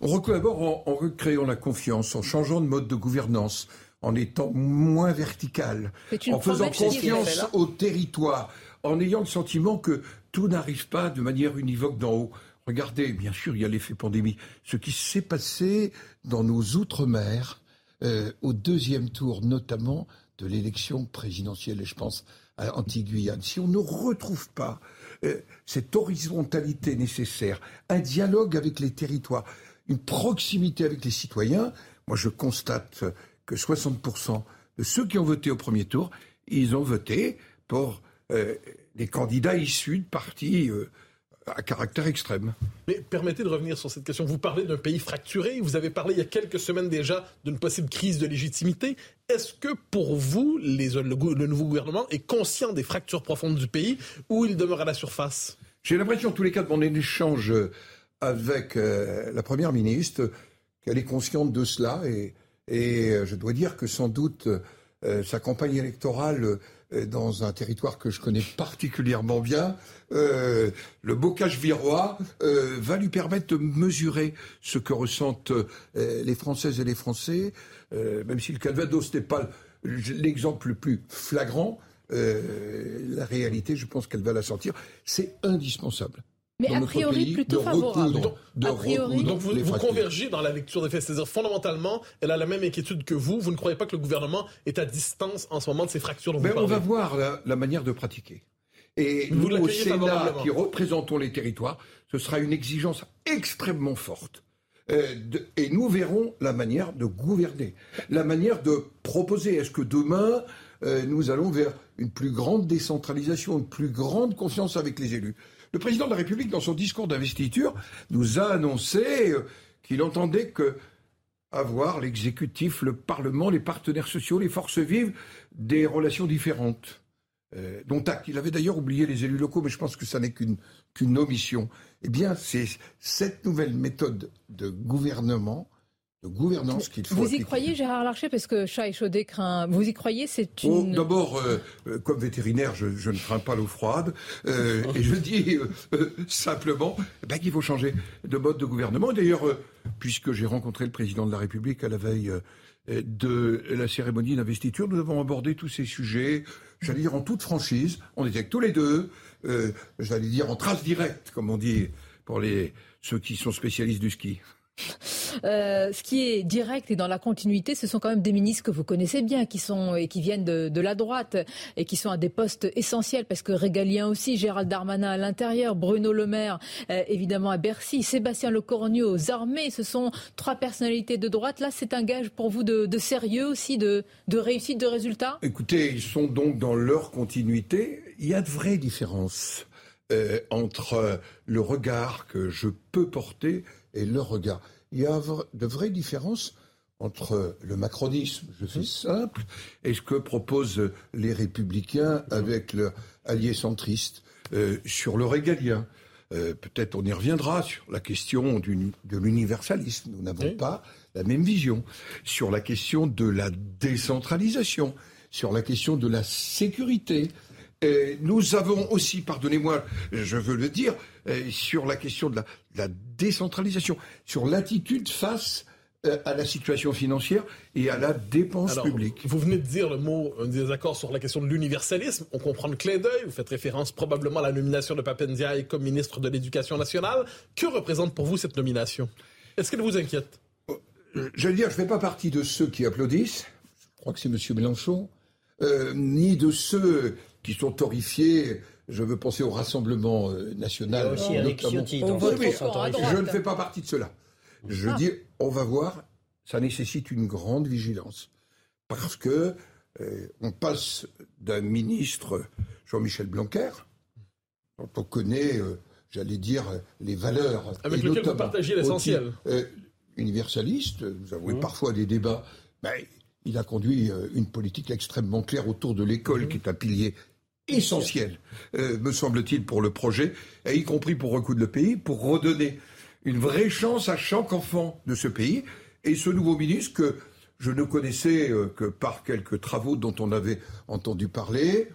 On recoud d'abord en, en recréant la confiance, en changeant de mode de gouvernance en étant moins vertical, en faisant confiance au territoire, en ayant le sentiment que tout n'arrive pas de manière univoque d'en haut. Regardez, bien sûr, il y a l'effet pandémie. Ce qui s'est passé dans nos outre-mer, euh, au deuxième tour notamment de l'élection présidentielle, et je pense à Antiguyane, si on ne retrouve pas euh, cette horizontalité nécessaire, un dialogue avec les territoires, une proximité avec les citoyens, moi je constate que 60% de ceux qui ont voté au premier tour, ils ont voté pour euh, des candidats issus de partis euh, à caractère extrême. Mais permettez de revenir sur cette question. Vous parlez d'un pays fracturé. Vous avez parlé il y a quelques semaines déjà d'une possible crise de légitimité. Est-ce que pour vous, les, le, nouveau gouvernement est conscient des fractures profondes du pays ou il demeure à la surface? J'ai l'impression, en tous les cas, de mon échange avec euh, la Première ministre, qu'elle est consciente de cela et et euh, je dois dire que sans doute euh, sa campagne électorale euh, dans un territoire que je connais particulièrement bien, le bocage virois va lui permettre de mesurer ce que ressentent les Françaises et les Français, même si le Calvados n'est pas l'exemple le plus flagrant. la réalité, je pense qu'elle va la sentir. C'est indispensable. Mais a priori, plutôt favorable. Donc, vous, convergez dans la lecture des faits. C'est-à-dire, fondamentalement, elle a la même inquiétude que vous. Vous ne croyez pas que le gouvernement est à distance en ce moment de ces fractures dont vous parlez. On va voir la, manière de pratiquer. Et nous, au Sénat, qui représentons les territoires, ce sera une exigence extrêmement forte. Euh, et nous verrons la manière de gouverner, la manière de proposer. Est-ce que demain, euh, nous allons vers une plus grande décentralisation, une plus grande confiance avec les élus? Le président de la République, dans son discours d'investiture, nous a annoncé euh, qu'il entendait avoir l'exécutif, le Parlement, les partenaires sociaux, les forces vives, des relations différentes. Euh, dont acte. Il avait d'ailleurs oublié les élus locaux, mais je pense que ça n'est qu'une qu'une omission. Eh bien, c'est cette nouvelle méthode de gouvernement de gouvernance qu'il faut. Vous y croyez, Gérard Larcher, parce que chat chaudé craint. Vous y croyez, c'est oh, une. D'abord, euh, euh, comme vétérinaire, je, ne crains pas l'eau froide, euh, et je dis simplement ben, qu'il faut changer de mode de gouvernement. D'ailleurs, puisque j'ai rencontré le président de la République à la veille de la cérémonie d'investiture, nous avons abordé tous ces sujets. J'allais dire en toute franchise. On était tous les deux. j'allais dire en trace directe, comme on dit pour les ceux qui sont spécialistes du ski. Euh, ce qui est direct et dans la continuité, ce sont quand même des ministres que vous connaissez bien, qui sont et qui viennent de, la droite et qui sont à des postes essentiels parce que régalien aussi, Gérald Darmanin à l'intérieur, Bruno Le Maire euh, évidemment à Bercy, Sébastien Lecornu aux armées. Ce sont trois personnalités de droite. Là, c'est un gage pour vous de, sérieux aussi, de, réussite, de résultats? Écoutez, ils sont donc dans leur continuité. Il y a de vraies différences. Euh, entre le regard que je peux porter et leur regard. Il y a de vraies différences entre le macronisme, je fais simple, et ce que proposent les républicains avec leur allié centriste euh, sur le régalien. Euh, peut-être on y reviendra sur la question de l'universalisme. Nous n'avons pas la même vision. Sur la question de la décentralisation, sur la question de la sécurité, nous avons aussi, pardonnez-moi, je veux le dire, euh, sur la question de la, décentralisation, sur l'attitude face euh, à la situation financière et à la dépense publique. Vous venez de dire le mot un désaccord sur la question de l'universalisme. On comprend le clin d'œil. Vous faites référence probablement à la nomination de Papendiaï comme ministre de l'Éducation nationale. Que représente pour vous cette nomination? Est-ce qu'elle vous inquiète? Euh, Je veux dire, je ne fais pas partie de ceux qui applaudissent. Je crois que c'est M. Mélenchon. ni de ceux qui sont horrifiés. Je veux penser au Rassemblement euh, national. aussi je ne fais pas partie de cela. Je ah. dis, on va voir ça nécessite une grande vigilance. Parce que euh, on passe d'un ministre, Jean-Michel Blanquer, dont on connaît, euh, j'allais dire, les valeurs. Avec lequel vous partagez l'essentiel. Euh, universaliste, vous avouez mmh. parfois des débats. Ben, il a conduit une politique extrêmement claire autour de l'école, mmh. qui est un pilier essentiel, me semble-t-il, pour le projet, et y compris pour recoudre le pays, pour redonner une vraie chance à chaque enfant de ce pays. Et ce nouveau ministre que je ne connaissais euh, que par quelques travaux dont on avait entendu parler.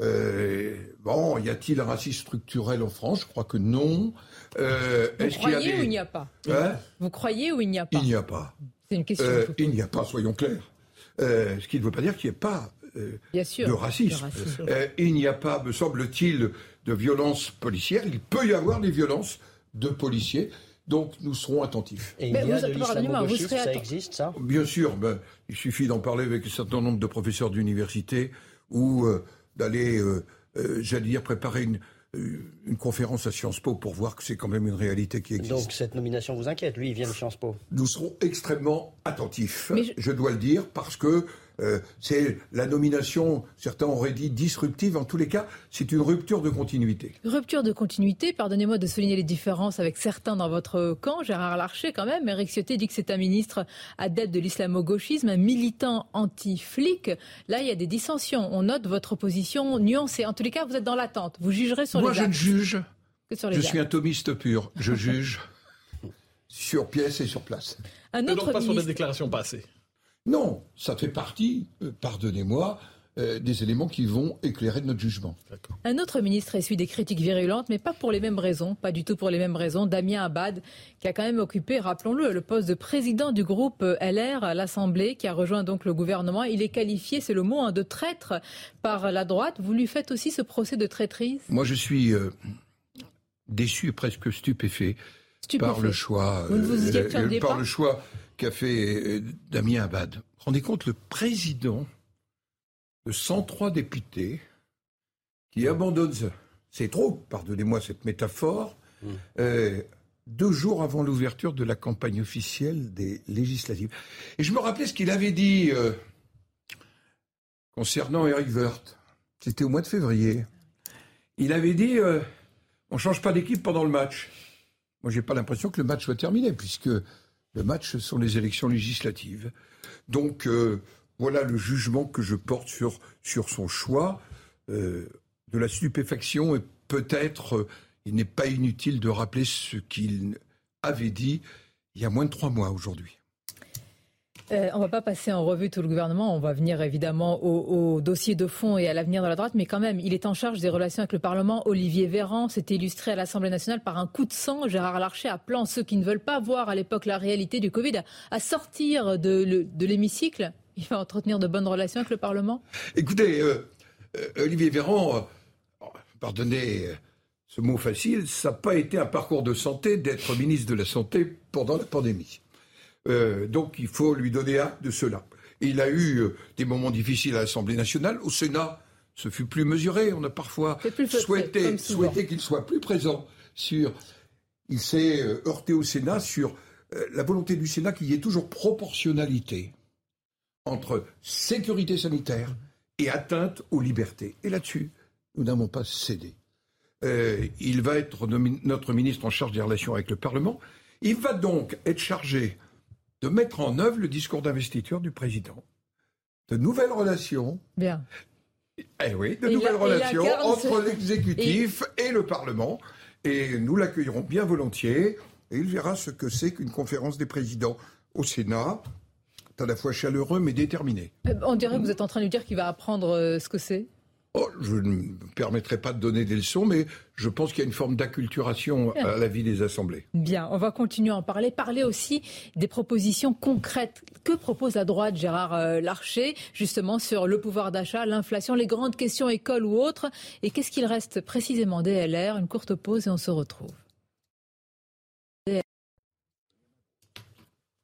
Euh, bon, y a-t-il un racisme structurel en France? Je crois que non. Euh, Vous croyez ou il n'y a pas? Hein? Vous croyez ou il n'y a pas? Il n'y a pas. C'est une question. il n'y a pas, soyons clairs. ce qui ne veut pas dire qu'il n'y ait pas de racisme. il n'y a pas, me semble-t-il, de violence policière. Il peut y avoir des violences de policiers. Donc nous serons attentifs. Et il y a de ça existe ça? Bien sûr, ben, il suffit d'en parler avec un certain nombre de professeurs d'université ou euh, d'aller, euh, euh, j'allais dire, préparer une, une conférence à Sciences Po pour voir que c'est quand même une réalité qui existe. Donc cette nomination vous inquiète? Lui, il vient de Sciences Po? Nous serons extrêmement attentifs, je dois le dire, parce que euh, c'est la nomination, certains auraient dit disruptive, en tous les cas, c'est une rupture de continuité. Rupture de continuité, pardonnez-moi de souligner les différences avec certains dans votre camp, Gérard Larcher quand même, Eric Ciotti dit que c'est un ministre adepte de l'islamo-gauchisme, un militant anti-flic. Là, il y a des dissensions. On note votre position nuancée. En tous les cas, vous êtes dans l'attente. Vous jugerez sur Moi, les Moi, je ne juge. Que sur les je suis un thomiste pur. Je juge (laughs) sur pièce et sur place. Un autre donc pas sur les déclarations passées. Non, ça fait partie, euh, pardonnez-moi, euh, des éléments qui vont éclairer notre jugement. Un autre ministre essuie des critiques virulentes, mais pas pour les mêmes raisons, pas du tout pour les mêmes raisons. Damien Abad, qui a quand même occupé, rappelons-le, le poste de président du groupe euh, LR à l'Assemblée, qui a rejoint donc le gouvernement. Il est qualifié, c'est le mot, hein, de traître par la droite. Vous lui faites aussi ce procès de traîtrise? Moi, je suis déçu et presque stupéfait, par le choix, par le choix qu'a fait euh, Damien Abad. Rendez compte, le président de 103 députés qui abandonne, c'est trop, pardonnez-moi cette métaphore, mmh. euh, deux jours avant l'ouverture de la campagne officielle des législatives. Et je me rappelais ce qu'il avait dit euh, concernant Eric Woerth. C'était au mois de février. Il avait dit on ne change pas d'équipe pendant le match. Moi, j'ai pas l'impression que le match soit terminé, puisque le match, sont les élections législatives. Donc, euh, voilà le jugement que je porte sur, sur son choix. Euh, de la stupéfaction, et peut-être, euh, il n'est pas inutile de rappeler ce qu'il avait dit il y a moins de trois mois aujourd'hui. Euh, on ne va pas passer en revue tout le gouvernement. On va venir évidemment au, dossier de fond et à l'avenir de la droite. Mais quand même, il est en charge des relations avec le Parlement. Olivier Véran s'est illustré à l'Assemblée nationale par un coup de sang. Gérard Larcher appelant ceux qui ne veulent pas voir à l'époque la réalité du Covid à, sortir de, l'hémicycle. Il va entretenir de bonnes relations avec le Parlement Écoutez, euh, euh, Olivier Véran, pardonnez ce mot facile, ça n'a pas été un parcours de santé d'être ministre de la Santé pendant la pandémie. Euh, donc il faut lui donner acte de cela. il a eu euh, des moments difficiles à l'Assemblée nationale. Au Sénat, ce fut plus mesuré. On a parfois souhaité, souhaité qu'il soit plus présent sur. Il s'est euh, heurté au Sénat sur la volonté du Sénat qu'il y ait toujours proportionnalité entre sécurité sanitaire et atteinte aux libertés. Et là-dessus, nous n'avons pas cédé. il va être notre ministre en charge des relations avec le Parlement. Il va donc être chargé de mettre en œuvre le discours d'investiture du président. De nouvelles relations. Bien. Eh oui, de nouvelles relations entre l'exécutif et... le Parlement. Et nous l'accueillerons bien volontiers. Et il verra ce que c'est qu'une conférence des présidents au Sénat. C'est à la fois chaleureux mais déterminé. Euh, on dirait que vous êtes en train de lui dire qu'il va apprendre euh, ce que c'est. Oh, je ne me permettrai pas de donner des leçons, mais je pense qu'il y a une forme d'acculturation à la vie des assemblées. Bien, on va continuer à en parler. Parler aussi des propositions concrètes. Que propose la droite, Gérard euh, Larcher, justement sur le pouvoir d'achat, l'inflation, les grandes questions école ou autres? Et qu'est-ce qu'il reste précisément DLR Une courte pause et on se retrouve.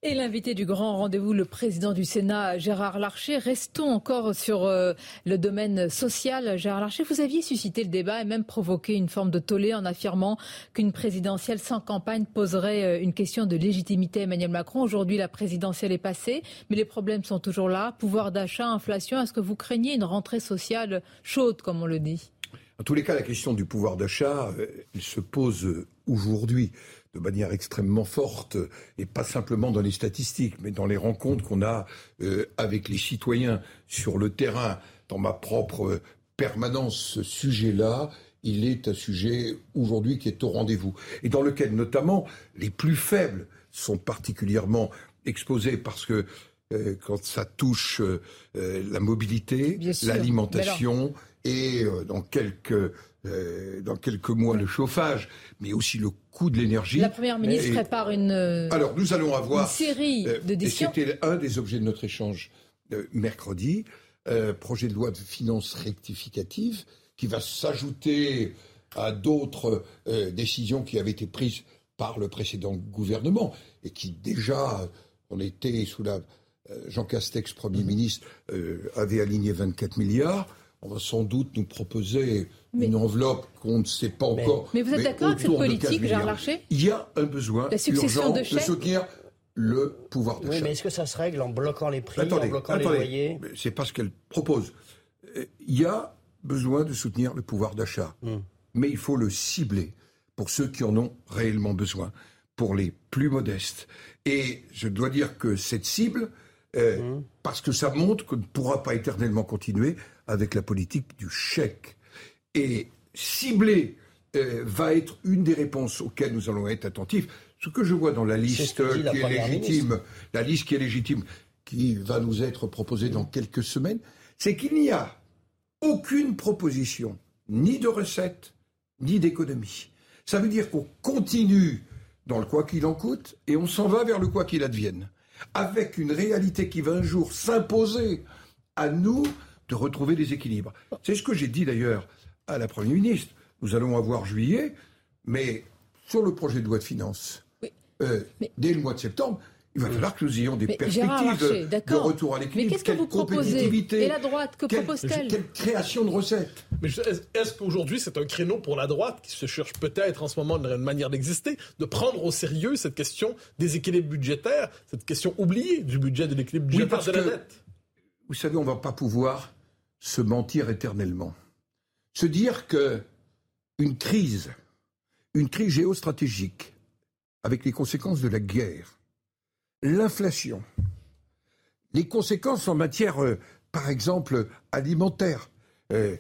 Et l'invité du grand rendez-vous, le président du Sénat, Gérard Larcher. Restons encore sur euh, le domaine social. Gérard Larcher, vous aviez suscité le débat et même provoqué une forme de tollé en affirmant qu'une présidentielle sans campagne poserait euh, une question de légitimité à Emmanuel Macron. Aujourd'hui, la présidentielle est passée, mais les problèmes sont toujours là. Pouvoir d'achat, inflation. Est-ce que vous craignez une rentrée sociale chaude, comme on le dit? En tous les cas, la question du pouvoir d'achat, euh, se pose aujourd'hui de manière extrêmement forte, et pas simplement dans les statistiques, mais dans les rencontres qu'on a euh, avec les citoyens sur le terrain. Dans ma propre permanence, ce sujet-là, il est un sujet aujourd'hui qui est au rendez-vous, et dans lequel notamment les plus faibles sont particulièrement exposés parce que euh, quand ça touche euh, la mobilité, l'alimentation et dans quelques dans quelques mois le chauffage, mais aussi le coût de l'énergie. La Première ministre prépare une, euh, Alors, nous allons avoir, une série euh, de décisions. C'était un des objets de notre échange mercredi, euh, projet de loi de finances rectificative qui va s'ajouter à d'autres décisions qui avaient été prises par le précédent gouvernement et qui déjà, on était sous la Jean Castex, Premier ministre, avait aligné 24 milliards on va sans doute nous proposer une enveloppe qu'on ne sait pas encore. Mais vous êtes d'accord avec cette politique, Jean Larcher Il y a un besoin urgent de, soutenir le pouvoir d'achat. Oui, mais est-ce que ça se règle en bloquant les prix, en bloquant les loyers C'est pas ce qu'elle propose. Il y a besoin de soutenir le pouvoir d'achat, hmm. mais il faut le cibler pour ceux qui en ont réellement besoin, pour les plus modestes. Et je dois dire que cette cible, euh, hmm. parce que ça montre qu'on ne pourra pas éternellement continuer avec la politique du chèque. Et cibler euh, va être une des réponses auxquelles nous allons être attentifs. Ce que je vois dans la liste qui est légitime, la liste qui est légitime, qui va nous être proposée dans quelques semaines, c'est qu'il n'y a aucune proposition, ni de recette, ni d'économie. Ça veut dire qu'on continue dans le quoi qu'il en coûte et on s'en va vers le quoi qu'il advienne, avec une réalité qui va un jour s'imposer à nous de retrouver des équilibres. C'est ce que j'ai dit d'ailleurs à la Première ministre. Nous allons avoir juillet, mais sur le projet de loi de finances, euh, dès le mois de septembre, il va falloir que nous ayons des perspectives de retour à l'équilibre. Mais qu'est-ce que vous proposez Et la droite, que propose-t-elle Quelle création de recettes Mais est-ce qu'aujourd'hui c'est un créneau pour la droite qui se cherche peut-être en ce moment une manière d'exister, de prendre au sérieux cette question des équilibres budgétaires, cette question oubliée du budget, de l'équilibre budgétaire de la dette? Vous savez, on ne va pas pouvoir se mentir éternellement. Se dire que une crise, une crise géostratégique, avec les conséquences de la guerre, l'inflation, les conséquences en matière, euh, par exemple, alimentaire, euh,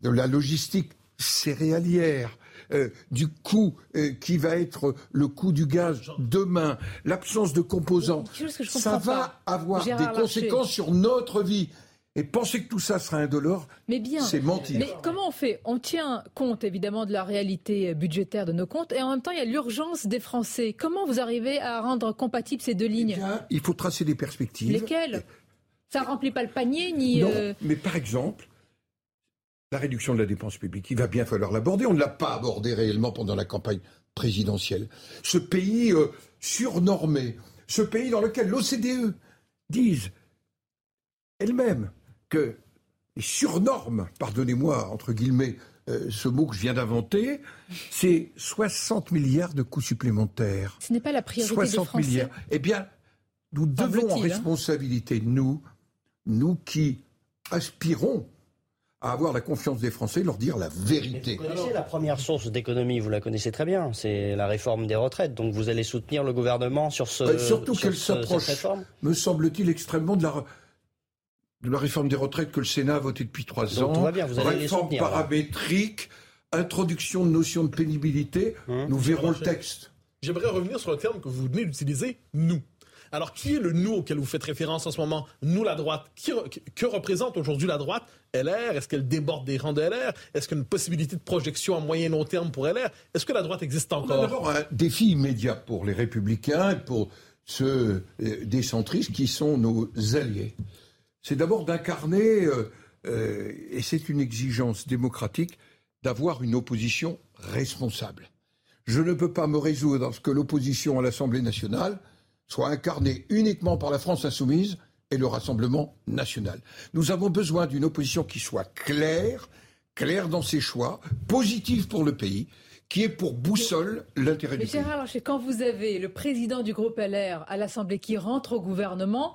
de la logistique céréalière, euh, du coût qui va être le coût du gaz demain, l'absence de composants, ça va avoir des conséquences sur notre vie. Et penser que tout ça sera indolore, c'est mentir. Mais comment on fait? On tient compte évidemment de la réalité budgétaire de nos comptes et en même temps il y a l'urgence des Français. Comment vous arrivez à rendre compatibles ces deux lignes? eh Il faut tracer des perspectives. Lesquelles? Ça remplit pas le panier ni. Non, euh, mais par exemple, la réduction de la dépense publique, il va bien falloir l'aborder. On ne l'a pas abordé réellement pendant la campagne présidentielle. Ce pays euh, surnormé, ce pays dans lequel l'OCDE disent elle-même que les surnormes, pardonnez-moi, entre guillemets, euh, ce mot que je viens d'inventer, c'est 60 milliards de coûts supplémentaires. Ce n'est pas la priorité 60 des Français. milliards. Eh bien, nous devons en hein. responsabilité, nous, nous qui aspirons à avoir la confiance des Français, leur dire la vérité. vous connaissez la première source d'économie, vous la connaissez très bien, c'est la réforme des retraites. Donc vous allez soutenir le gouvernement sur ce. Euh, surtout qu'elle s'approche, me semble-t-il, extrêmement de la de la réforme des retraites que le Sénat a votée depuis trois ans. réforme paramétrique, introduction de notion de pénibilité. Hum. Nous verrons le texte. J'aimerais revenir sur le terme que vous venez d'utiliser, nous. Alors, qui est le nous auquel vous faites référence en ce moment? Nous, la droite. que représente aujourd'hui la droite? LR Est-ce qu'elle déborde des rangs de LR Est-ce qu'il y a une possibilité de projection à moyen et long terme pour LR Est-ce que la droite existe encore On a d'abord un défi immédiat pour les républicains et pour ceux euh, des centristes qui sont nos alliés c'est d'abord d'incarner, euh, euh, et c'est une exigence démocratique, d'avoir une opposition responsable. Je ne peux pas me résoudre à ce que l'opposition à l'Assemblée nationale soit incarné uniquement par la France insoumise et le Rassemblement national. Nous avons besoin d'une opposition qui soit claire, claire dans ses choix, positive pour le pays, qui est pour boussole l'intérêt du pays. Gérard quand vous avez le président du groupe LR à l'Assemblée qui rentre au gouvernement,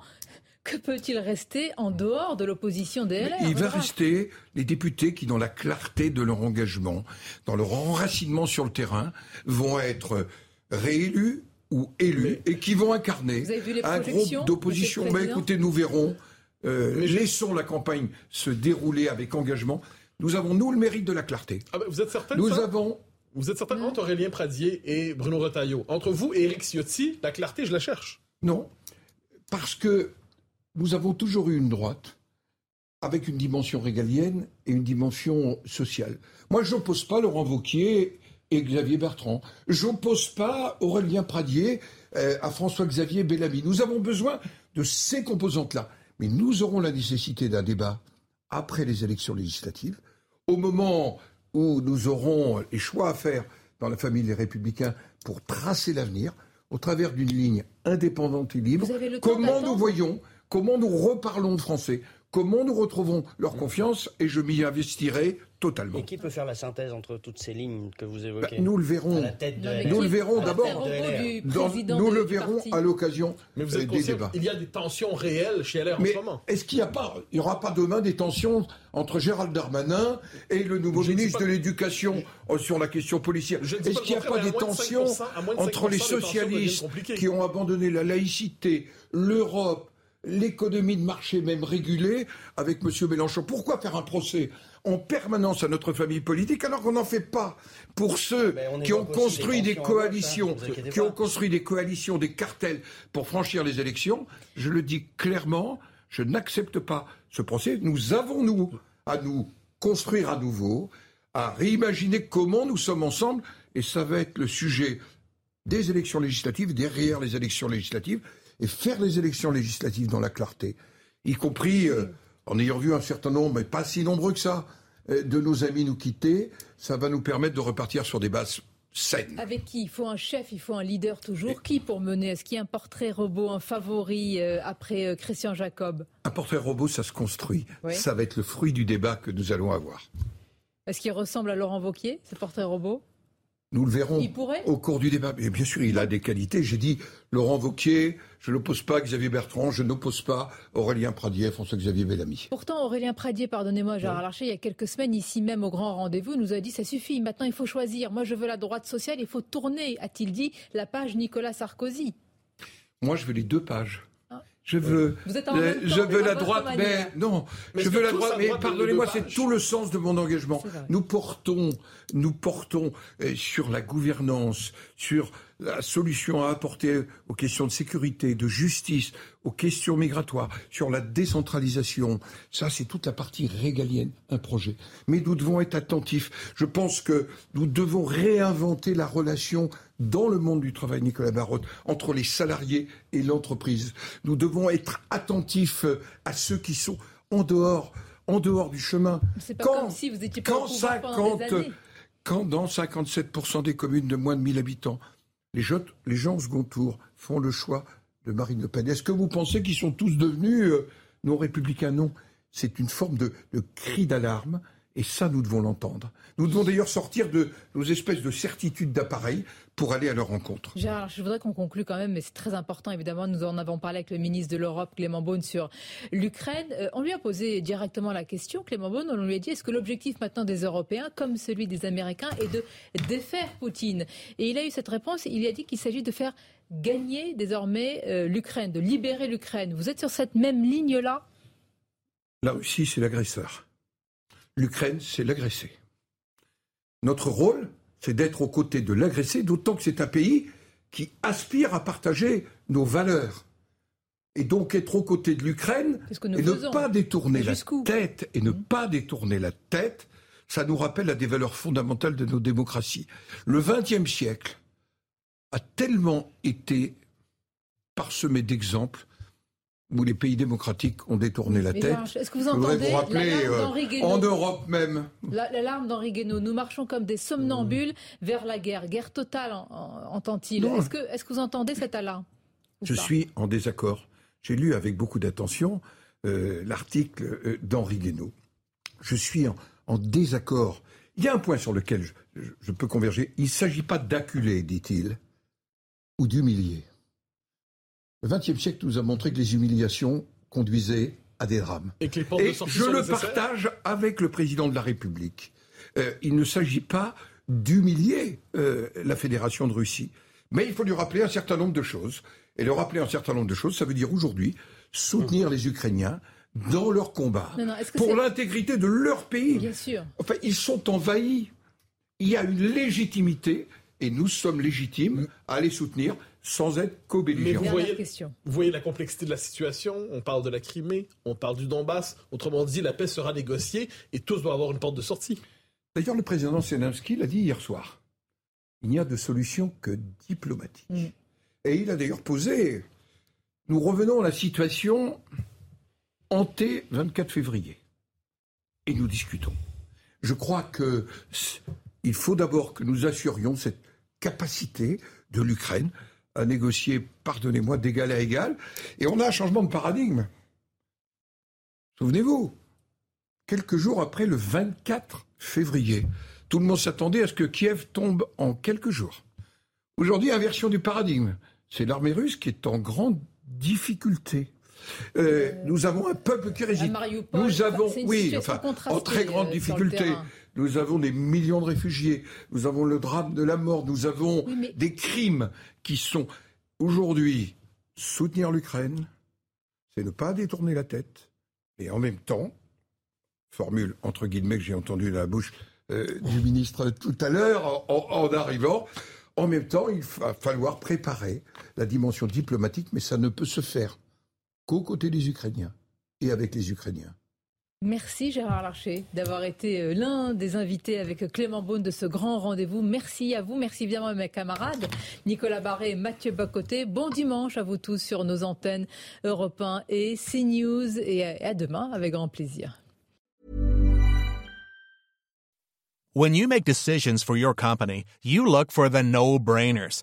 que peut-il rester en dehors de l'opposition des LR Il va rester les députés qui, dans la clarté de leur engagement, dans leur enracinement sur le terrain, vont être réélus ou élus et qui vont incarner un groupe d'opposition. Mais écoutez, nous verrons. Euh, laissons la campagne se dérouler avec engagement. Nous avons, nous, le mérite de la clarté. Ah ben, vous êtes certain Nous avons. Vous êtes certain entre Aurélien Pradier et Bruno Retailleau Entre vous et Éric Ciotti, la clarté, je la cherche. Non. Parce que nous avons toujours eu une droite avec une dimension régalienne et une dimension sociale. Moi, je n'oppose pas Laurent Vauquier et Xavier Bertrand. Je n'oppose pas Aurélien Pradier euh, à François-Xavier Bellamy. Nous avons besoin de ces composantes-là. Mais nous aurons la nécessité d'un débat après les élections législatives, au moment où nous aurons les choix à faire dans la famille des Républicains pour tracer l'avenir, au travers d'une ligne indépendante et libre. Comment nous voyons comment nous reparlons de français, comment nous retrouvons leur confiance, et je m'y investirai totalement. Et qui peut faire la synthèse entre toutes ces lignes que vous évoquez? bah, Nous le verrons. nous le verrons d'abord. Nous le verrons à l'occasion des débats. Il y a des tensions réelles chez LR en ce moment. Est-ce qu'il n'y a pas, il y aura pas demain des tensions entre Gérald Darmanin et le nouveau ministre de l'Éducation euh, sur la question policière? Est-ce qu'il n'y a pas des tensions entre les socialistes qui ont abandonné la laïcité, l'Europe, l'économie de marché même régulée avec M. Mélenchon. Pourquoi faire un procès en permanence à notre famille politique alors qu'on n'en fait pas pour ceux qui ont construit des, coalitions, qui ont construit des coalitions, des cartels pour franchir les élections Je le dis clairement, je n'accepte pas ce procès. Nous avons, nous, à nous construire à nouveau, à réimaginer comment nous sommes ensemble, et ça va être le sujet des élections législatives, derrière les élections législatives, et faire les élections législatives dans la clarté, y compris euh, en ayant vu un certain nombre, mais pas si nombreux que ça, euh, de nos amis nous quitter, ça va nous permettre de repartir sur des bases saines. Avec qui Il faut un chef, il faut un leader toujours. Qui pour mener Est-ce qu'il y a un portrait robot, un favori euh, après Christian Jacob Un portrait robot, ça se construit. Ça va être le fruit du débat que nous allons avoir. Est-ce qu'il ressemble à Laurent Vauquier, ce portrait robot? Nous le verrons au cours du débat. Et bien sûr, il a des qualités. J'ai dit Laurent Vauquier, je n'oppose pas Xavier Bertrand, je n'oppose pas Aurélien Pradier, François-Xavier Bellamy. Pourtant, Aurélien Pradier, pardonnez-moi, Gérard Larcher, il y a quelques semaines, ici même au grand rendez-vous, nous a dit ça suffit, maintenant il faut choisir. Moi, je veux la droite sociale, il faut tourner, a-t-il dit, la page Nicolas Sarkozy. Moi, je veux les deux pages. Je veux, je veux la droite, mais non, je veux la droite, mais pardonnez-moi, c'est tout le sens de mon engagement. Nous portons, nous portons euh, sur la gouvernance, sur la solution à apporter aux questions de sécurité, de justice, aux questions migratoires, sur la décentralisation. Ça, c'est toute la partie régalienne, un projet. Mais nous devons être attentifs. Je pense que nous devons réinventer la relation dans le monde du travail, Nicolas Barotte, entre les salariés et l'entreprise. Nous devons être attentifs à ceux qui sont en dehors, en dehors du chemin. C'est pas quand, comme si vous étiez pas quand, 50, quand dans 57% des communes de moins de 1000 habitants, les, gens au second tour font le choix de Marine Le Pen. Est-ce que vous pensez qu'ils sont tous devenus euh, non républicains? Non. C'est une forme de, cri d'alarme. Et ça, nous devons l'entendre. Nous devons d'ailleurs sortir de nos espèces de certitudes d'appareil pour aller à leur rencontre. Gérard, je voudrais qu'on conclue quand même, mais c'est très important évidemment. Nous en avons parlé avec le ministre de l'Europe, Clément Beaune, sur l'Ukraine. Euh, on lui a posé directement la question, Clément Beaune, on lui a dit est-ce que l'objectif maintenant des Européens, comme celui des Américains, est de défaire Poutine? Et il a eu cette réponse. Il a dit qu'il s'agit de faire gagner désormais euh, l'Ukraine, de libérer l'Ukraine. Vous êtes sur cette même ligne-là? La Russie, c'est l'agresseur. L'Ukraine, c'est l'agressé. Notre rôle, c'est d'être aux côtés de l'agressé, d'autant que c'est un pays qui aspire à partager nos valeurs. Et donc être aux côtés de l'Ukraine et ne pas détourner la tête et ne mmh. pas détourner la tête, ça nous rappelle à des valeurs fondamentales de nos démocraties. Le XXe siècle a tellement été parsemé d'exemples où les pays démocratiques ont détourné la tête. Est-ce que vous entendez euh, en Europe même L'alarme d'Henri Guénaud. Nous marchons comme des somnambules vers la guerre. Guerre totale, entend-il. Est-ce que, est que vous entendez cette alarme Je suis en désaccord. J'ai lu avec beaucoup d'attention euh, l'article euh, d'Henri Guénaud. Je suis en, désaccord. Il y a un point sur lequel je, peux converger. Il ne s'agit pas d'acculer, dit-il, ou d'humilier. Le XXe siècle nous a montré que les humiliations conduisaient à des drames. Et, je le partage avec le président de la République. Euh, il ne s'agit pas d'humilier la Fédération de Russie, mais il faut lui rappeler un certain nombre de choses. Et leur rappeler un certain nombre de choses, ça veut dire aujourd'hui soutenir les Ukrainiens dans leur combat pour l'intégrité de leur pays. Bien sûr. Enfin, ils sont envahis. Il y a une légitimité et nous sommes légitimes à les soutenir sans être co-belligérants. Vous voyez, vous voyez la complexité de la situation. On parle de la Crimée, on parle du Donbass. Autrement dit, la paix sera négociée et tous doivent avoir une porte de sortie. D'ailleurs, le président Zelensky l'a dit hier soir. Il n'y a de solution que diplomatique. Mm. Et il a d'ailleurs posé. Nous revenons à la situation hantée 24 février. Et nous discutons. Je crois que il faut d'abord que nous assurions cette capacité de l'Ukraine à négocier, pardonnez-moi, d'égal à égal. Et on a un changement de paradigme. Souvenez-vous, quelques jours après le 24 février, tout le monde s'attendait à ce que Kiev tombe en quelques jours. Aujourd'hui, inversion du paradigme. C'est l'armée russe qui est en grande difficulté. Euh, euh, nous avons un peuple qui résiste. Nous avons, oui, enfin, en très grande euh, difficulté. Nous avons des millions de réfugiés. Nous avons le drame de la mort. Nous avons des crimes qui sont aujourd'hui soutenir l'Ukraine, c'est ne pas détourner la tête, et en même temps, formule entre guillemets que j'ai entendue dans la bouche du ministre tout à l'heure en arrivant, en même temps, il va falloir préparer la dimension diplomatique, mais ça ne peut se faire qu'aux côtés des Ukrainiens et avec les Ukrainiens. Merci Gérard Larcher d'avoir été euh, l'un des invités avec Clément Beaune de ce grand rendez-vous. Merci à vous, merci évidemment à mes camarades Nicolas Barré et Mathieu Bocoté. Bon dimanche à vous tous sur nos antennes Europe 1 et CNews et à demain avec grand plaisir. When you make decisions for your company, you look for the no-brainers.